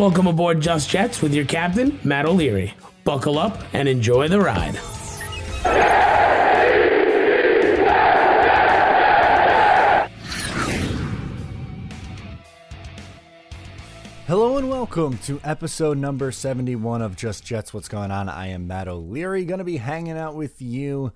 Welcome aboard Just Jets with your captain, Matt O'Leary. Buckle up and enjoy the ride. Hello and welcome to episode number 71 of Just Jets. What's going on? I am Matt O'Leary, going to be hanging out with you,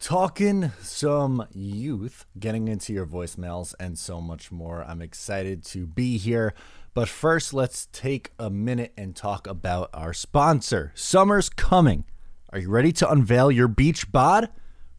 talking some youth, getting into your voicemails, and so much more. I'm excited to be here. But first, let's take a minute and talk about our sponsor. Summer's coming. Are you ready to unveil your beach bod?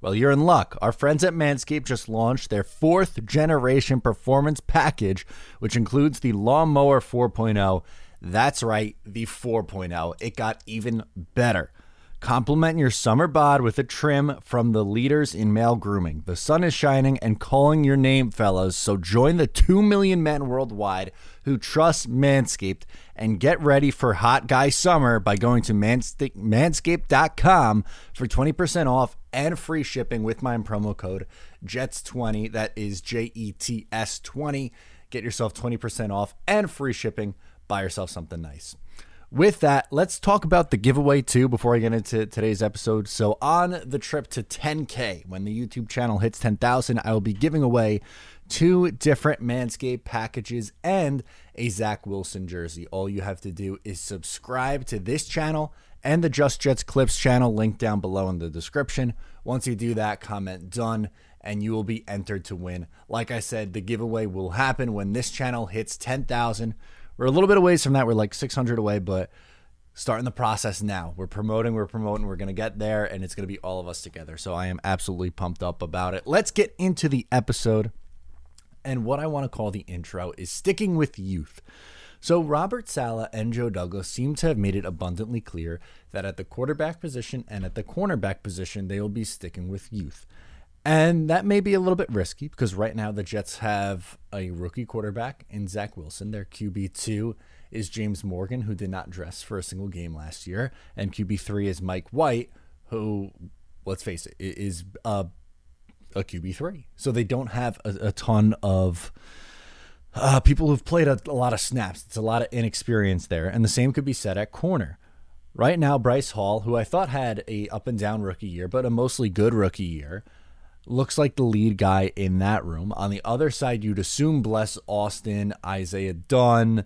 Well, you're in luck. Our friends at Manscaped just launched their fourth generation performance package, which includes the Lawnmower 4.0. That's right, the 4.0. It got even better. Complement your summer bod with a trim from the leaders in male grooming. The sun is shining and calling your name, fellas. So join the 2 million men worldwide who trust Manscaped and get ready for hot guy summer by going to manscaped.com for 20% off and free shipping with my promo code JETS20. That is J E T S 20. Get yourself 20% off and free shipping. Buy yourself something nice with that, let's talk about the giveaway too before I get into today's episode. So, on the trip to 10K, when the YouTube channel hits 10,000, I will be giving away two different Manscaped packages and a Zach Wilson jersey. All you have to do is subscribe to this channel and the Just Jets Clips channel, linked down below in the description. Once you do that, comment done and you will be entered to win. Like I said, the giveaway will happen when this channel hits 10,000. We're a little bit away from that. We're like 600 away, but starting the process now. We're promoting, we're promoting, we're going to get there, and it's going to be all of us together. So I am absolutely pumped up about it. Let's get into the episode. And what I want to call the intro is sticking with youth. So Robert Saleh and Joe Douglas seem to have made it abundantly clear that at the quarterback position and at the cornerback position, they will be sticking with youth. And that may be a little bit risky because right now the Jets have a rookie quarterback in Zach Wilson. Their QB2 is James Morgan, who did not dress for a single game last year. And QB3 is Mike White, who, let's face it, is a, a QB3. So they don't have a, a ton of uh, people who've played a, a lot of snaps. It's a lot of inexperience there. And the same could be said at corner. Right now, Bryce Hall, who I thought had a up and down rookie year, but a mostly good rookie year, looks like the lead guy in that room. On the other side, you'd assume Bless Austin, Isaiah Dunn,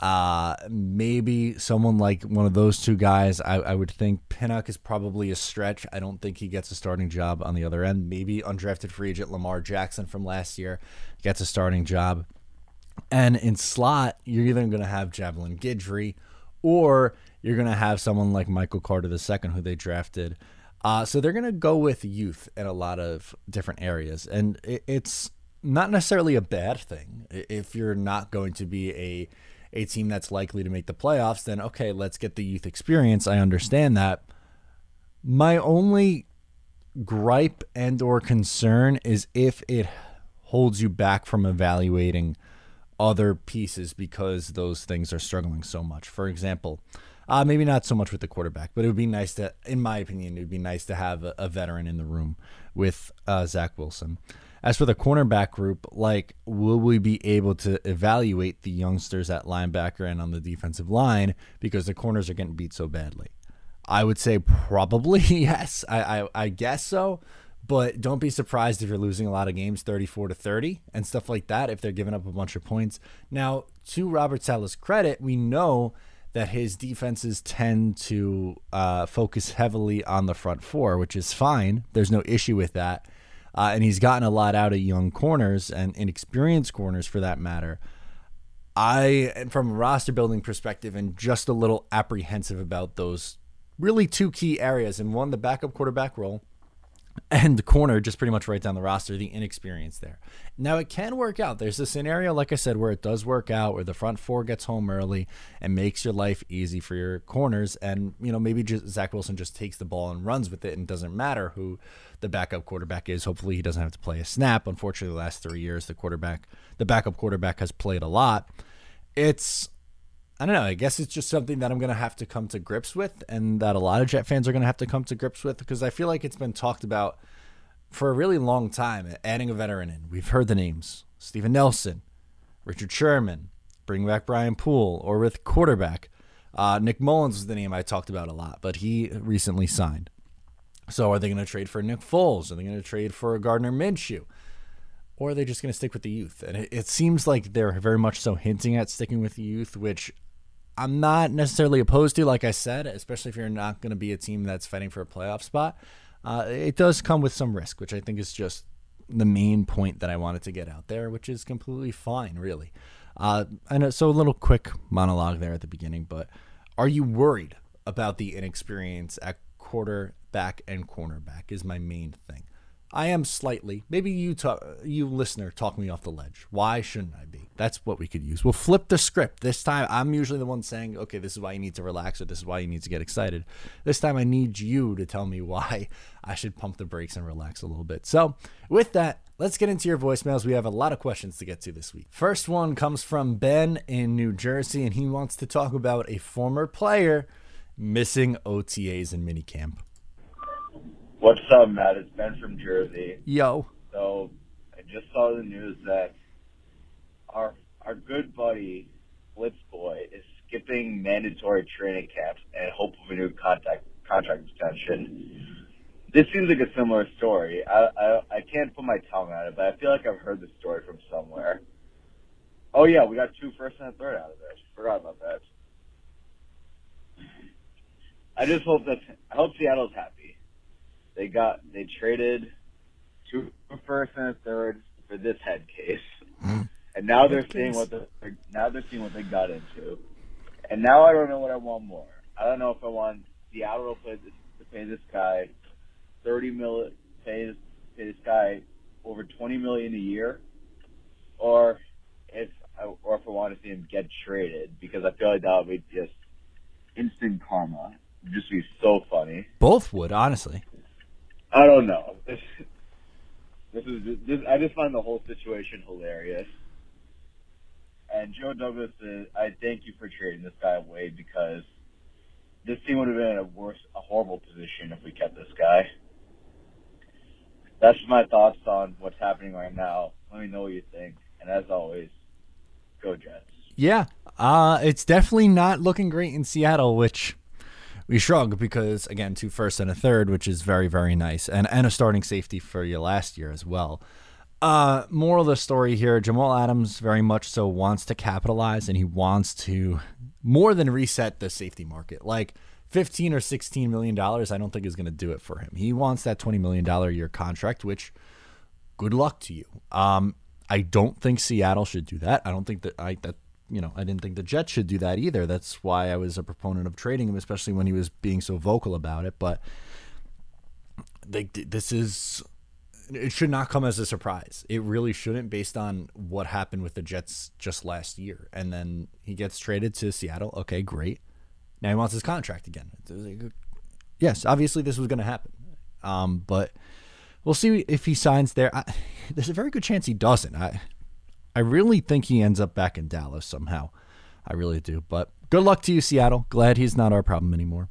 uh, maybe someone like one of those two guys. I, I would think Pinnock is probably a stretch. I don't think he gets a starting job on the other end. Maybe undrafted free agent Lamar Jackson from last year gets a starting job. And in slot, you're either going to have Javelin Guidry or you're going to have someone like Michael Carter II, who they drafted uh, so they're going to go with youth in a lot of different areas. And it, it's not necessarily a bad thing. If you're not going to be a, a team that's likely to make the playoffs, then okay, let's get the youth experience. I understand that. My only gripe and or concern is if it holds you back from evaluating other pieces because those things are struggling so much. For example, uh, maybe not so much with the quarterback, but it would be nice to, in my opinion, it would be nice to have a, a veteran in the room with uh, Zach Wilson. As for the cornerback group, like, will we be able to evaluate the youngsters at linebacker and on the defensive line because the corners are getting beat so badly? I would say probably yes. I, I, I guess so. But don't be surprised if you're losing a lot of games 34 to 30 and stuff like that if they're giving up a bunch of points. Now, to Robert Saleh's credit, we know that his defenses tend to uh, focus heavily on the front four, which is fine. There's no issue with that. Uh, and he's gotten a lot out of young corners and inexperienced corners for that matter. I, am, from a roster building perspective, and just a little apprehensive about those really two key areas. And one, the backup quarterback role, and corner just pretty much right down the roster, the inexperience there. Now it can work out. There's a scenario, like I said, where it does work out, where the front four gets home early and makes your life easy for your corners, and you know maybe just Zach Wilson just takes the ball and runs with it, and doesn't matter who the backup quarterback is. Hopefully he doesn't have to play a snap. Unfortunately, the last three years the quarterback, the backup quarterback has played a lot. It's I don't know. I guess it's just something that I'm going to have to come to grips with, and that a lot of Jet fans are going to have to come to grips with because I feel like it's been talked about for a really long time. Adding a veteran in, we've heard the names: Steven Nelson, Richard Sherman, bring back Brian Poole, or with quarterback. Uh, Nick Mullens was the name I talked about a lot, but he recently signed. So are they going to trade for Nick Foles? Are they going to trade for Gardner Minshew? Or are they just going to stick with the youth? And it, it seems like they're very much so hinting at sticking with the youth, which I'm not necessarily opposed to, like I said, especially if you're not going to be a team that's fighting for a playoff spot. Uh, it does come with some risk, which I think is just the main point that I wanted to get out there, which is completely fine, really. Uh, and so a little quick monologue there at the beginning, but are you worried about the inexperience at quarterback and cornerback? Is my main thing. I am slightly. Maybe you talk, you listener, talk me off the ledge. Why shouldn't I be? That's what we could use. We'll flip the script. This time, I'm usually the one saying, "Okay, this is why you need to relax," or "This is why you need to get excited." This time, I need you to tell me why I should pump the brakes and relax a little bit. So, with that, let's get into your voicemails. We have a lot of questions to get to this week. First one comes from Ben in New Jersey, and he wants to talk about a former player missing OTAs and minicamp. What's up, Matt? It's Ben from Jersey. Yo. So I just saw the news that our our good buddy Blitz Boy is skipping mandatory training camps and hope of a new contract contract extension. This seems like a similar story. I, I I can't put my tongue on it, but I feel like I've heard this story from somewhere. Oh yeah, we got two first and a third out of this. Forgot about that. I just hope that I hope Seattle's happy. They got they traded two first and a third for this head case, mm. and now they're seeing what the now they're seeing what they got into, and now I don't know what I want more. I don't know if I want Seattle to pay this, to pay this guy thirty million, pay this, pay this guy over twenty million a year, or if I, or if I want to see him get traded because I feel like that would be just instant karma. It'd just be so funny. Both would honestly. I don't know. This, this is this, I just find the whole situation hilarious. And Joe Douglas, is, I thank you for trading this guy away because this team would have been in a worse, a horrible position if we kept this guy. That's my thoughts on what's happening right now. Let me know what you think. And as always, go Jets. Yeah, uh, it's definitely not looking great in Seattle, which we shrug because again, two first and a third, which is very very nice, and and a starting safety for you last year as well. Uh, moral of the story here: Jamal Adams very much so wants to capitalize, and he wants to more than reset the safety market. Like fifteen or sixteen million dollars, I don't think is going to do it for him. He wants that twenty million dollar year contract, which good luck to you. Um, I don't think Seattle should do that. I don't think that I that you know, I didn't think the Jets should do that either. That's why I was a proponent of trading him, especially when he was being so vocal about it. But they, this is it should not come as a surprise. It really shouldn't, based on what happened with the Jets just last year. And then he gets traded to Seattle. Okay, great. Now he wants his contract again. Yes, obviously this was going to happen, um, but we'll see if he signs there. I, there's a very good chance he doesn't. I I really think he ends up back in Dallas somehow. I really do. But good luck to you, Seattle. Glad he's not our problem anymore.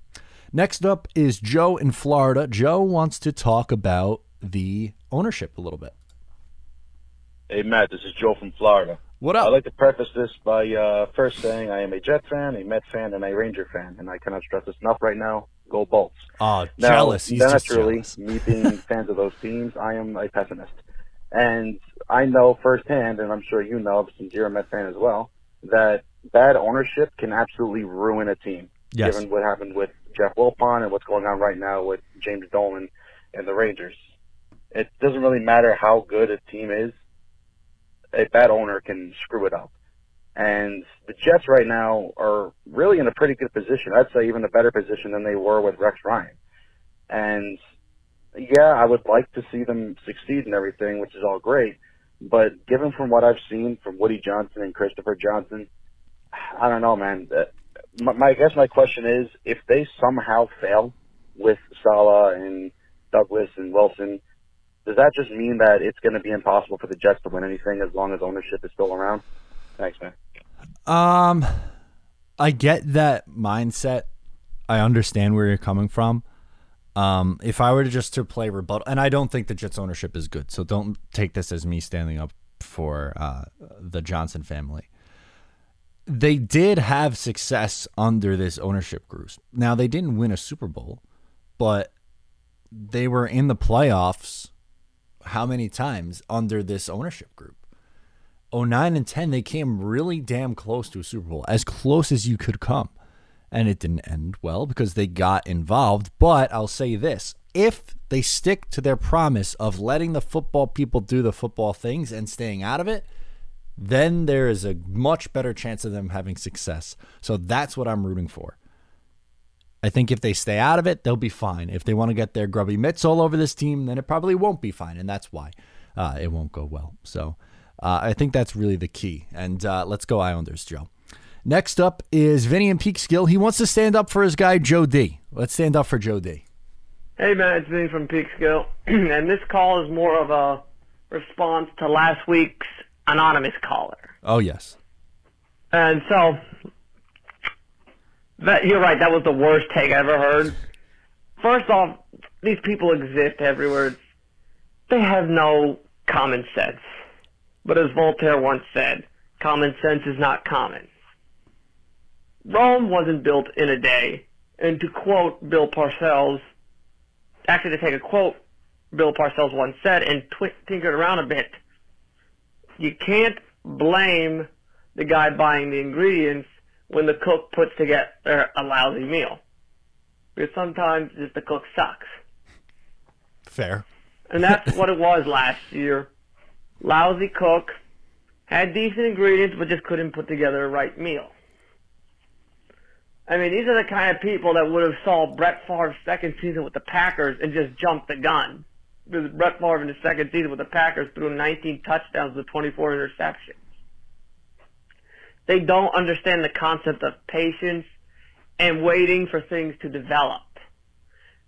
Next up is Joe in Florida. Joe wants to talk about the ownership a little bit. Hey, Matt, this is Joe from Florida. What up? I'd like to preface this by uh, first saying I am a Jet fan, a Met fan, and a Ranger fan, and I cannot stress this enough right now. Go Bolts. Oh, now, jealous. He's naturally, jealous. me being fans of those teams, I am a pessimist. And I know firsthand, and I'm sure you know, since you're a Met fan as well, that bad ownership can absolutely ruin a team. Yes. Given what happened with Jeff Wilpon and what's going on right now with James Dolan and the Rangers. It doesn't really matter how good a team is. A bad owner can screw it up. And the Jets right now are really in a pretty good position. I'd say even a better position than they were with Rex Ryan. And yeah, I would like to see them succeed and everything, which is all great. But given from what I've seen from Woody Johnson and Christopher Johnson, I don't know, man. Uh, my, my I guess my question is, if they somehow fail with Saleh and Douglas and Wilson, does that just mean that it's going to be impossible for the Jets to win anything as long as ownership is still around? Thanks, man. Um, I get that mindset. I understand where you're coming from. Um, if I were to just to play rebuttal, and I don't think the Jets ownership is good, so don't take this as me standing up for uh, the Johnson family. they did have success under this ownership group. Now they didn't win a Super Bowl, but they were in the playoffs how many times under this ownership group? 09 and 10 they came really damn close to a Super Bowl, as close as you could come. And it didn't end well because they got involved, but I'll say this, if they stick to their promise of letting the football people do the football things and staying out of it, then there is a much better chance of them having success. So that's what I'm rooting for. I think if they stay out of it, they'll be fine. If they want to get their grubby mitts all over this team, then it probably won't be fine, and that's why uh, it won't go well. So uh, I think that's really the key. And uh, let's go Islanders, Joe. Next up is Vinny and Peekskill. He wants to stand up for his guy Joe D. Let's stand up for Joe D. Hey man, it's Vinny from Peekskill, and this call is more of a response to last week's anonymous caller. Oh yes. And so that you're right. That was the worst take I ever heard. First off, these people exist everywhere. They have no common sense. But as Voltaire once said, common sense is not common. Rome wasn't built in a day. And to quote Bill Parcells, actually to take a quote Bill Parcells once said and tw- tinker it around a bit, you can't blame the guy buying the ingredients when the cook puts together a lousy meal. Because sometimes just the cook sucks. Fair. And that's what it was last year. Lousy cook, had decent ingredients, but just couldn't put together a right meal. I mean, these are the kind of people that would have saw Brett Favre's second season with the Packers and just jumped the gun. Because Brett Favre in his second season with the Packers threw 19 touchdowns with 24 interceptions. They don't understand the concept of patience and waiting for things to develop.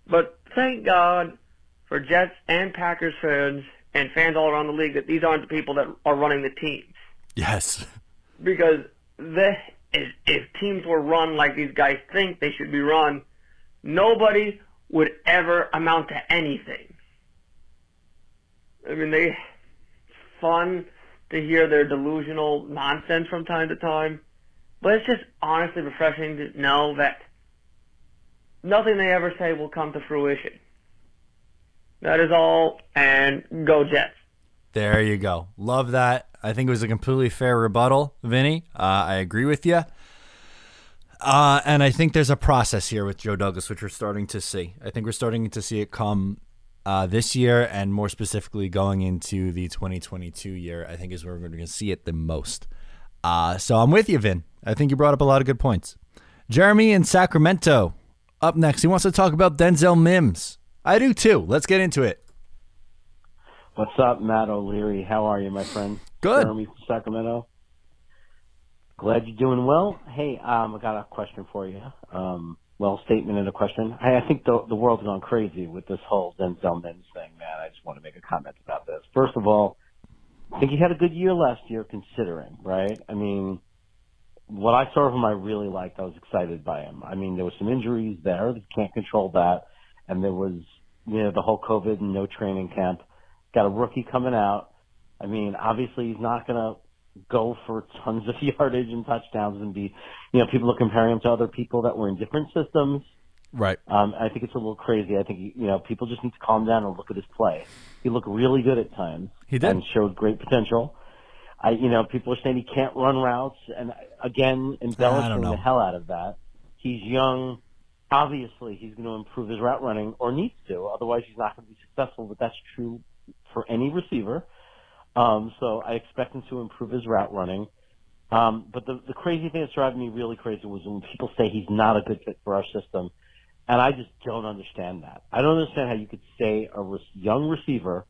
But thank God for Jets and Packers fans and fans all around the league that these aren't the people that are running the teams. Yes. Because the, if, if teams were run like these guys think they should be run, nobody would ever amount to anything. I mean, they fun to hear their delusional nonsense from time to time, but it's just honestly refreshing to know that nothing they ever say will come to fruition. That is all, and go Jets. There you go. Love that. I think it was a completely fair rebuttal, Vinny. Uh, I agree with you. Uh, and I think there's a process here with Joe Douglas, which we're starting to see. I think we're starting to see it come uh, this year, and more specifically going into the 2022 year. I think is where we're going to see it the most. Uh, so I'm with you, Vin. I think you brought up a lot of good points. Jeremy in Sacramento up next. He wants to talk about Denzel Mims. I do too. Let's get into it. What's up, Matt O'Leary? How are you, my friend? Good. Jeremy from Sacramento. Glad you're doing well. Hey, um, I got a question for you. Um, well, statement and a question. Hey, I think the the world's gone crazy with this whole Denzel Mims thing, man. I just want to make a comment about this. First of all, I think he had a good year last year, considering, right? I mean, what I saw of him, I really liked. I was excited by him. I mean, there were some injuries there. You can't control that, and there was, you know, the whole COVID and no training camp. Got a rookie coming out. I mean, obviously he's not going to go for tons of yardage and touchdowns and be, you know, people are comparing him to other people that were in different systems. Right. Um, I think it's a little crazy. I think, you know, people just need to calm down and look at his play. He looked really good at times. He did. And showed great potential. I, you know, people are saying he can't run routes and again, embellishing the hell out of that. He's young. Obviously, he's going to improve his route running or needs to. Otherwise, he's not going to be successful, but that's true for any receiver. Um, so I expect him to improve his route running. Um, but the, the crazy thing that's driving me really crazy was when people say he's not a good fit for our system. And I just don't understand that. I don't understand how you could say a re- young receiver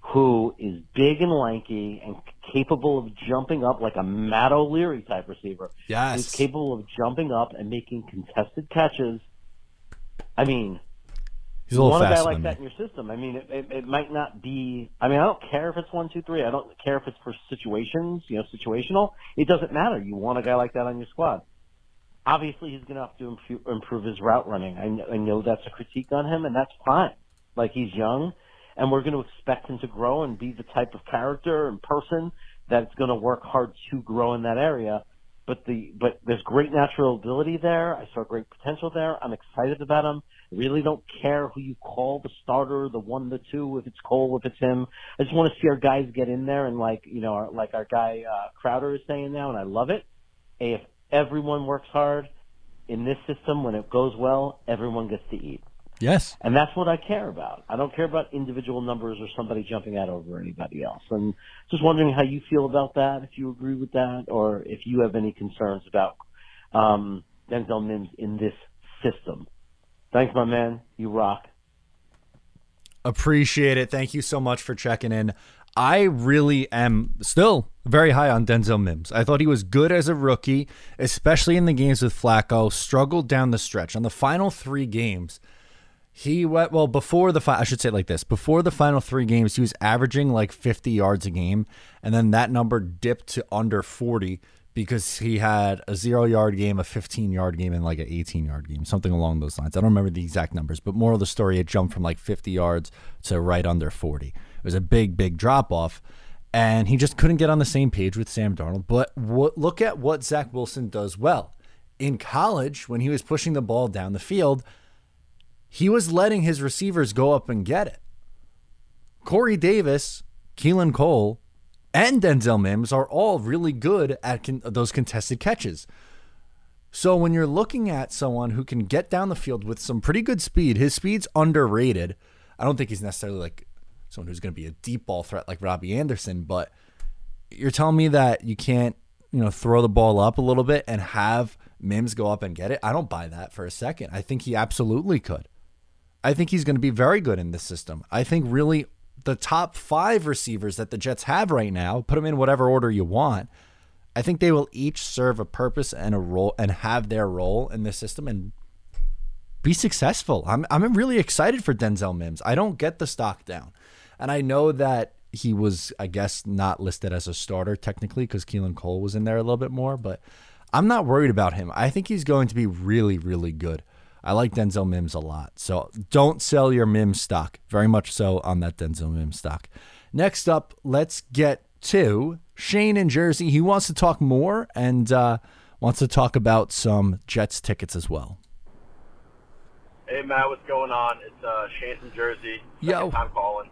who is big and lanky and capable of jumping up like a Matt O'Leary type receiver. Yes. Who's capable of jumping up and making contested catches. I mean, He's a little want a guy like that me. in your system. I mean, it, it, it might not be. I mean, I don't care if it's one, two, three. I don't care if it's for situations, you know, situational. It doesn't matter. You want a guy like that on your squad. Obviously, he's going to have to improve, improve his route running. I, I know that's a critique on him, and that's fine. Like he's young, and we're going to expect him to grow and be the type of character and person that's going to work hard to grow in that area. but the but there's great natural ability there. I saw great potential there. I'm excited about him. Really don't care who you call the starter, the one, the two, if it's Cole, if it's him. I just want to see our guys get in there and like you know, our, like our guy uh, Crowder is saying now, and I love it. If everyone works hard in this system, when it goes well, everyone gets to eat. Yes. And that's what I care about. I don't care about individual numbers or somebody jumping out over anybody else. And just wondering how you feel about that, if you agree with that, or if you have any concerns about um, Denzel Mims in this system. Thanks, my man. You rock. Appreciate it. Thank you so much for checking in. I really am still very high on Denzel Mims. I thought he was good as a rookie, especially in the games with Flacco, struggled down the stretch. On the final three games, he went well before the I should say it like this. Before the final 3 games, he was averaging like 50 yards a game and then that number dipped to under 40 because he had a 0-yard game, a 15-yard game and like an 18-yard game, something along those lines. I don't remember the exact numbers, but more of the story it jumped from like 50 yards to right under 40. It was a big big drop off and he just couldn't get on the same page with Sam Darnold. But look at what Zach Wilson does well. In college, when he was pushing the ball down the field, he was letting his receivers go up and get it. Corey Davis, Keelan Cole, and Denzel Mims are all really good at con- those contested catches. So when you're looking at someone who can get down the field with some pretty good speed, his speed's underrated. I don't think he's necessarily like someone who's going to be a deep ball threat like Robbie Anderson, but you're telling me that you can't, you know, throw the ball up a little bit and have Mims go up and get it? I don't buy that for a second. I think he absolutely could. I think he's going to be very good in this system. I think really the top five receivers that the Jets have right now, put them in whatever order you want. I think they will each serve a purpose and a role and have their role in the system and be successful. I'm I'm really excited for Denzel Mims. I don't get the stock down. And I know that he was, I guess, not listed as a starter technically because Keelan Cole was in there a little bit more, but I'm not worried about him. I think he's going to be really, really good. I like Denzel Mims a lot. So don't sell your Mims stock. Very much so on that Denzel Mims stock. Next up, let's get to Shane in Jersey. He wants to talk more and uh, wants to talk about some Jets tickets as well. Hey Matt, what's going on? It's uh, Shane from Jersey. Yo. Time calling.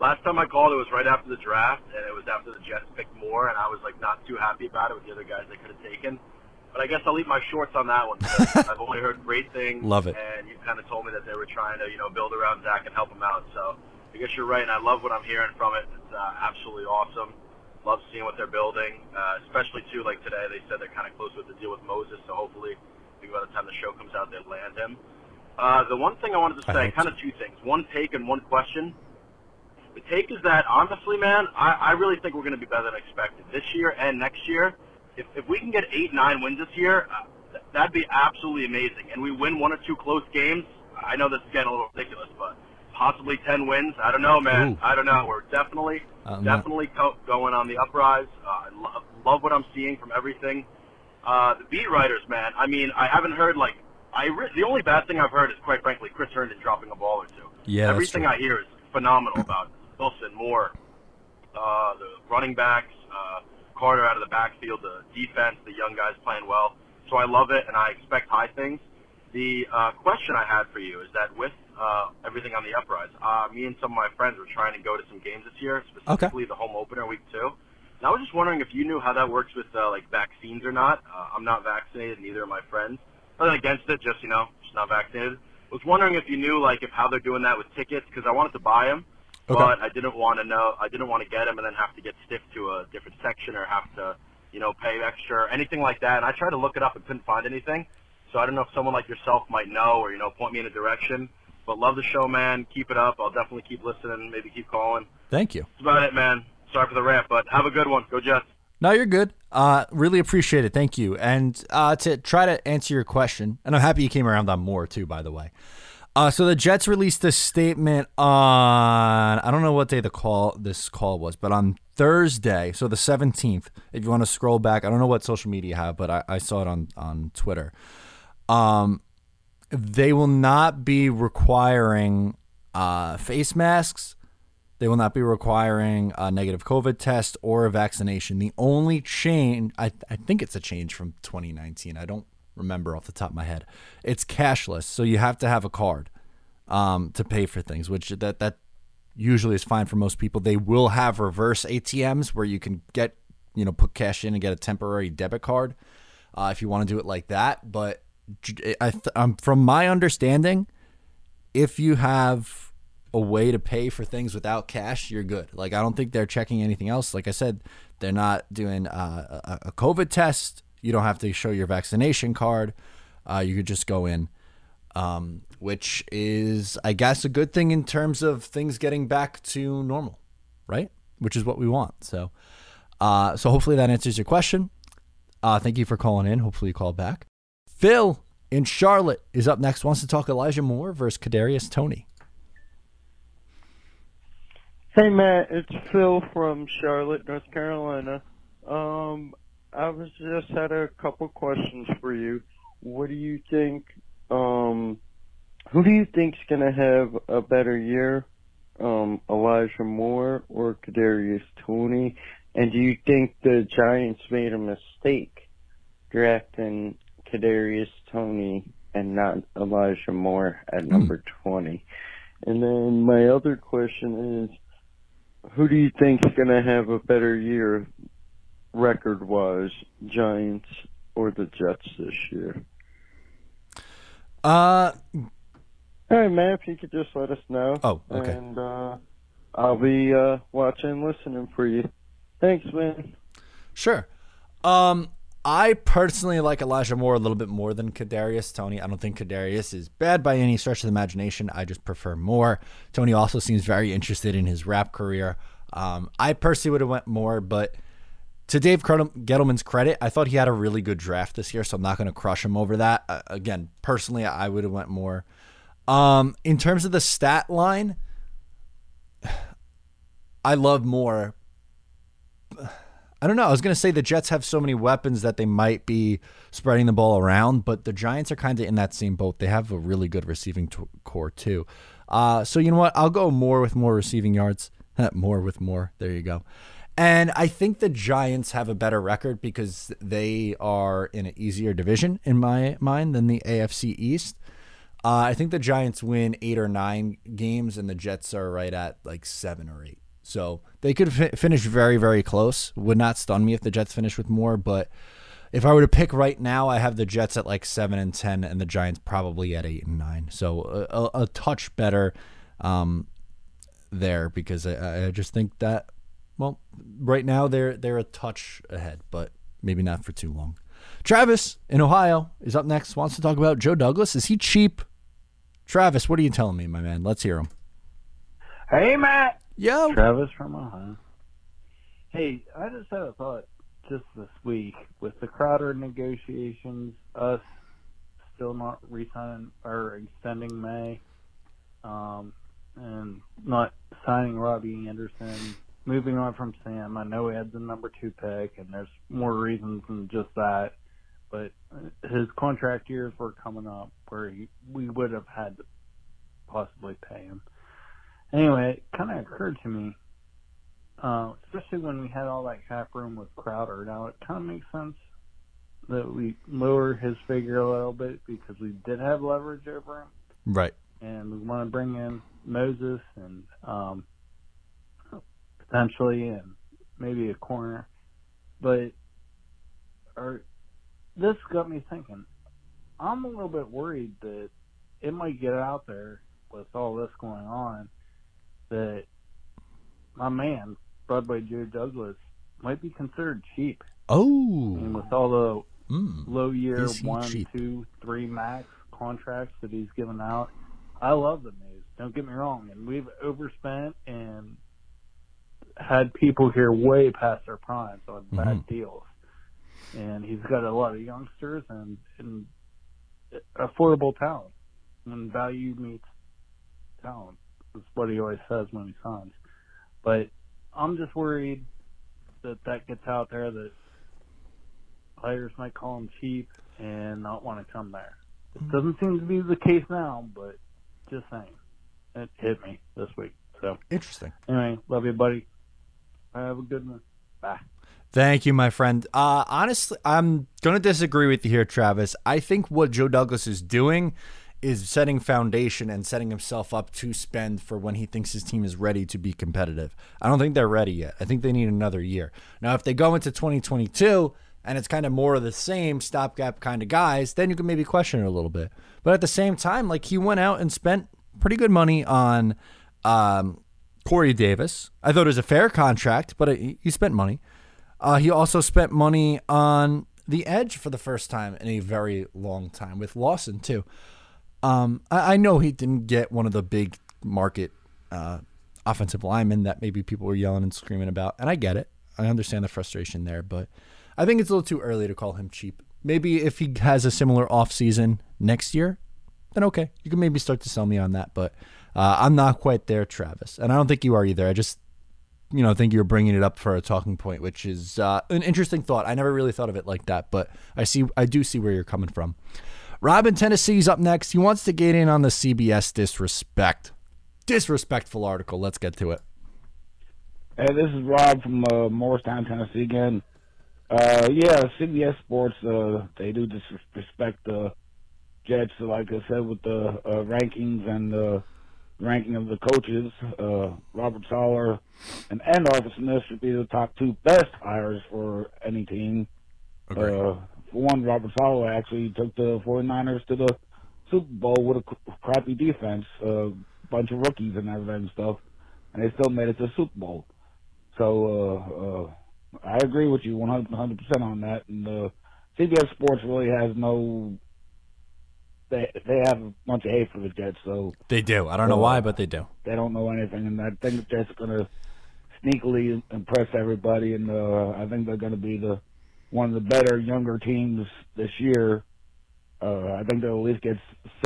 Last time I called, it was right after the draft, and it was after the Jets picked Moore, and I was like not too happy about it with the other guys they could have taken. But I guess I'll leave my shorts on that one. I've only heard great things. Love it. And you kind of told me that they were trying to, you know, build around Zach and help him out. So I guess you're right, and I love what I'm hearing from it. It's uh, absolutely awesome. Love seeing what they're building, uh, especially too. Like today, they said they're kind of close with the deal with Moses. So hopefully, maybe by the time the show comes out, they land him. Uh, the one thing I wanted to say, kind of two things. One take and one question. The take is that honestly, man, I, I really think we're going to be better than expected this year and next year. If, if we can get eight, nine wins this year, uh, th- that'd be absolutely amazing. And we win one or two close games. I know this is getting a little ridiculous, but possibly ten wins. I don't know, man. Ooh. I don't know. We're definitely, I'm definitely co- going on the uprise. Uh, I lo- love what I'm seeing from everything. Uh, the beat writers, man. I mean, I haven't heard like I. Re- the only bad thing I've heard is, quite frankly, Chris Herndon dropping a ball or two. Yeah, Everything. I hear is phenomenal about Wilson, Moore, uh, the running backs, uh, Carter out of the backfield, the defense, the young guys playing well. So I love it, and I expect high things. The uh, question I had for you is that with uh, everything on the uprise, uh, me and some of my friends were trying to go to some games this year, specifically the home opener week two. And I was just wondering if you knew how that works with uh, like vaccines or not. Uh, I'm not vaccinated, neither are my friends. Nothing against it, just you know, just not vaccinated. Was wondering if you knew like if how they're doing that with tickets because I wanted to buy them, Okay. but I didn't want to know. I didn't want to get them and then have to get stiffed to a different section or have to, you know, pay extra or anything like that. And I tried to look it up and couldn't find anything. So I don't know if someone like yourself might know or you know point me in a direction. But love the show, man. Keep it up. I'll definitely keep listening. Maybe keep calling. Thank you. That's about it, man. Sorry for the rant, but have a good one. Go Jets. No, you're good. Uh, really appreciate it. Thank you. And uh, to try to answer your question, and I'm happy you came around on Moore too, by the way. Uh, so the Jets released a statement on I don't know what day the call this call was, but on Thursday, so the 17th. If you want to scroll back, I don't know what social media have, but I, I saw it on on Twitter. Um, they will not be requiring uh, face masks They will not be requiring a negative COVID test or a vaccination. The only change, I, I think it's a change from 2019. I don't remember off the top of my head. It's cashless, so you have to have a card um, to pay for things, which that that usually is fine for most people. They will have reverse ATMs where you can get you know put cash in and get a temporary debit card uh, if you want to do it like that. But I, um, from my understanding, if you have a way to pay for things without cash, you're good. Like I don't think they're checking anything else. Like I said, they're not doing uh, a, a, COVID test. You don't have to show your vaccination card. Uh, you could just go in, um, which is, I guess, a good thing in terms of things getting back to normal, right? Which is what we want. So, uh, so hopefully that answers your question. Uh, thank you for calling in. Hopefully you call back. Phil in Charlotte is up next. Wants to talk Elijah Moore versus Kadarius Toney. Hey Matt, it's Phil from Charlotte, North Carolina. Um, I was just had a couple questions for you. What do you think? Um, who do you think's gonna have a better year, um, Elijah Moore or Kadarius Toney? And do you think the Giants made a mistake drafting Kadarius Toney and not Elijah Moore at number twenty? And then my other question is who do you think is going to have a better year record wise, Giants or the Jets this year? Uh, hey, man, if you could just let us know. Oh, okay. And uh, I'll be uh, watching listening for you. Thanks, man. Sure. Um, I personally like Elijah Moore a little bit more than Kadarius Toney. I don't think Kadarius is bad by any stretch of the imagination. I just prefer Moore. Toney also seems very interested in his rap career. Um, I personally would have went Moore, but to Dave Gettleman's credit, I thought he had a really good draft this year, so I'm not going to crush him over that. Uh, again, personally, I would have went Moore. Um, in terms of the stat line, I love Moore I don't know. I was going to say the Jets have so many weapons that they might be spreading the ball around, but the Giants are kind of in that same boat. They have a really good receiving t- core too. Uh, so you know what? I'll go Moore with more receiving yards. Moore with more. There you go. And I think the Giants have a better record because they are in an easier division in my mind than the AFC East. Uh, I think the Giants win eight or nine games, and the Jets are right at like seven or eight. So they could fi- finish very, very close. Would not stun me if the Jets finish with more, but if I were to pick right now, I have the Jets at like seven and ten, and the Giants probably at eight and nine. So a, a, a touch better um, there because I, I just think that well, right now they're they're a touch ahead, but maybe not for too long. Travis in Ohio is up next. Wants to talk about Joe Douglas. Is he cheap? Travis, what are you telling me, my man? Let's hear him. Hey, Matt. Yo. Travis from Ohio. Hey, I just had a thought just this week with the Crowder negotiations, us still not resigning or extending Maye, um, and not signing Robbie Anderson, moving on from Sam. I know he had the number two pick, and there's more reasons than just that. But his contract years were coming up where he, we would have had to possibly pay him anyway, it kind of occurred to me, uh, especially when we had all that cap room with Crowder. Now it kind of makes sense that we lower his figure a little bit because we did have leverage over him, right? And we want to bring in Moses and um, potentially and maybe a corner, but or this got me thinking. I'm a little bit worried that it might get out there with all this going on that my man, Broadway Joe Douglas, might be considered cheap. Oh. And with all the mm. low year one, cheap? two, three max contracts that he's given out, I love the news. Don't get me wrong. And we've overspent and had people here way past their primes on Mm-hmm. bad deals. And he's got a lot of youngsters and, and affordable talent. When value meets talent. That's what he always says when he signs. But I'm just worried that that gets out there that players might call him cheap and not want to come there. It doesn't seem to be the case now, but just saying. It hit me this week. So Interesting. anyway, love you, buddy. Have a good one. Bye. Thank you, my friend. Uh, honestly, I'm going to disagree with you here, Travis. I think what Joe Douglas is doing is setting foundation and setting himself up to spend for when he thinks his team is ready to be competitive. I don't think they're ready yet. I think they need another year. Now, if they go into 2022 and it's kind of more of the same stopgap kind of guys, then you can maybe question it a little bit. But at the same time, like he went out and spent pretty good money on um, Corey Davis. I thought it was a fair contract, but he spent money. Uh, he also spent money on the edge for the first time in a very long time with Lawson too. Um, I, I know he didn't get one of the big market uh, offensive linemen that maybe people were yelling and screaming about, and I get it. I understand the frustration there, but I think it's a little too early to call him cheap. Maybe if he has a similar offseason next year, then okay, you can maybe start to sell me on that. But uh, I'm not quite there, Travis, and I don't think you are either. I just you know, think you're bringing it up for a talking point, which is uh, an interesting thought. I never really thought of it like that, but I see, I do see where you're coming from. Robin Tennessee's up next. He wants to get in on the CBS disrespect, disrespectful article. Let's get to it. Hey, this is Rob from uh, Morristown, Tennessee again. Uh, yeah, CBS Sports, uh, they do disrespect the Jets, like I said, with the uh, rankings and the ranking of the coaches. Uh, Robert Saleh and, and Arthur Smith should be the top two best hires for any team. Agree. Uh, for one, Robert Saleh actually took the 49ers to the Super Bowl with a crappy defense, a bunch of rookies and everything and stuff, and they still made it to the Super Bowl. So uh, uh, I agree with you 100 percent on that. And uh, CBS Sports really has no. They they have a bunch of hate for the Jets, so They do. I don't know why, but they do. they don't know anything, and I think the Jets are going to sneakily impress everybody, and uh, I think they're going to be the one of the better younger teams this year. Uh, I think they'll at least get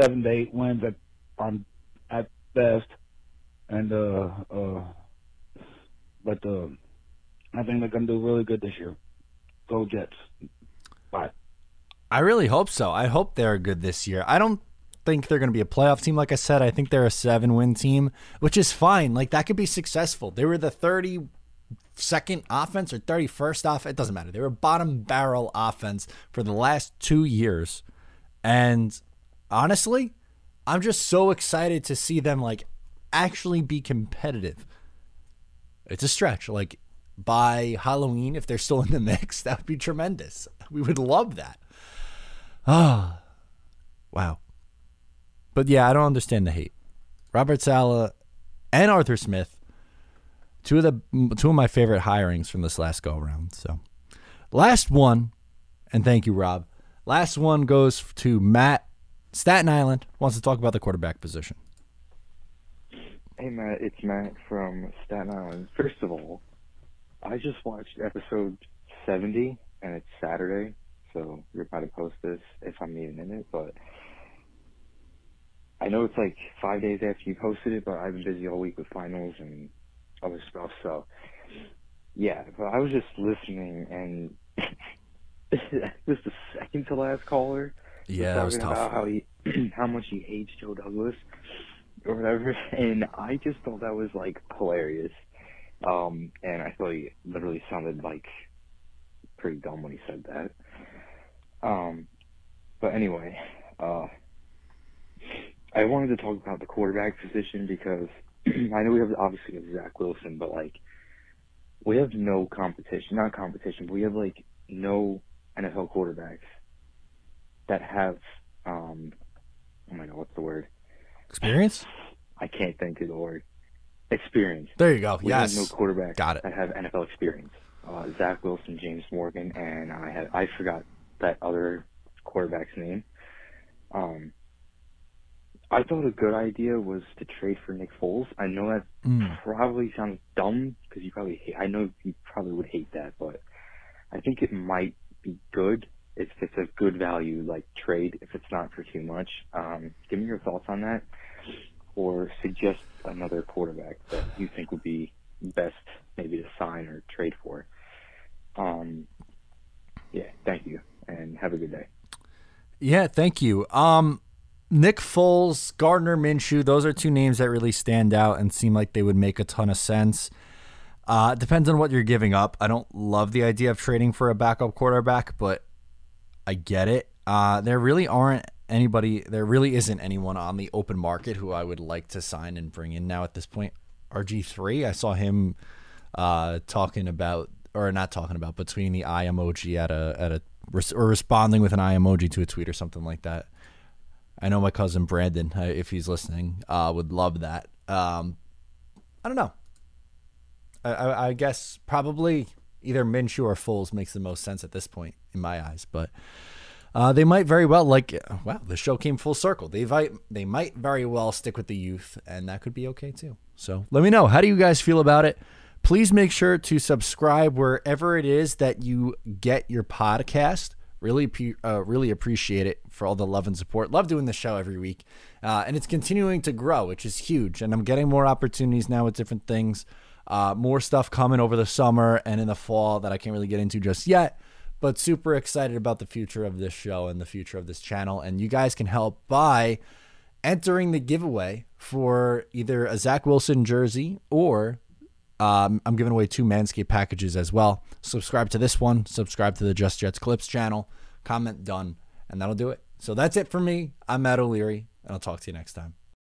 seven to eight wins at on at best, and uh, uh, but uh, I think they're going to do really good this year. Go Jets! Bye. I really hope so. I hope they're good this year. I don't think they're going to be a playoff team. Like I said, I think they're a seven win team, which is fine. Like that could be successful. They were the 32nd offense or 31st off. It doesn't matter. They were bottom barrel offense for the last two years. And honestly, I'm just so excited to see them like actually be competitive. It's a stretch. Like by Halloween, if they're still in the mix, that would be tremendous. We would love that. Ah, wow. But yeah, I don't understand the hate. Robert Saleh and Arthur Smith, two of the two of my favorite hirings from this last go around. So, last one, and thank you, Rob. Last one goes to Matt Staten Island. Wants to talk about the quarterback position. Hey Matt, it's Matt from Staten Island. First of all, I just watched episode 70 and it's Saturday, so you're about to post this if I'm even in it, but I know it's like five days after you posted it, but I've been busy all week with finals and other stuff, so yeah, but I was just listening and that was the second to last caller Yeah, that was talking tough. about how he how much he hates Joe Douglas or whatever, and I just thought that was like hilarious. Um, and I thought he literally sounded like pretty dumb when he said that. Um, but anyway, uh, I wanted to talk about the quarterback position because I know we have obviously have Zach Wilson, but like we have no competition, not competition, but we have like no NFL quarterbacks that have um oh my god, what's the word? Experience? I can't think of the word. Experience. There you go. We yes. have no quarterback. Got it. that have NFL experience. Uh, Zach Wilson, James Morgan, and I had I forgot that other quarterback's name. Um, I thought a good idea was to trade for Nick Foles. I know that Mm. probably sounds dumb because you probably hate, I know you probably would hate that, but I think it might be good if it's a good value like trade. If it's not for too much, um, give me your thoughts on that, or suggest another quarterback that you think would be best maybe to sign or trade for. Um, yeah, thank you, and have a good day. Yeah, thank you. Um, Nick Foles, Gardner Minshew, those are two names that really stand out and seem like they would make a ton of sense. Uh, depends on what you're giving up. I don't love the idea of trading for a backup quarterback, but I get it. Uh, there really aren't anybody, there really isn't anyone on the open market who I would like to sign and bring in now at this point. RG3, I saw him uh, talking about, or not talking about, between the emoji at a, at a, or responding with an eye emoji to a tweet or something like that. I know my cousin Brandon, if he's listening, uh, would love that. Um, I don't know. I, I, guess probably either Minshew or Foles makes the most sense at this point in my eyes, but uh, they might very well like. Wow, the show came full circle. They might they might very well stick with the youth, and that could be okay too. So let me know. How do you guys feel about it? Please make sure to subscribe wherever it is that you get your podcast. Really, uh, really appreciate it for all the love and support. Love doing the show every week, uh, and it's continuing to grow, which is huge. And I'm getting more opportunities now with different things. Uh, more stuff coming over the summer and in the fall that I can't really get into just yet. But super excited about the future of this show and the future of this channel. And you guys can help by entering the giveaway for either a Zach Wilson jersey or um, I'm giving away two Manscaped packages as well. Subscribe to this one, subscribe to the Just Jets Clips channel, comment done, and that'll do it. So that's it for me. I'm Matt O'Leary, and I'll talk to you next time.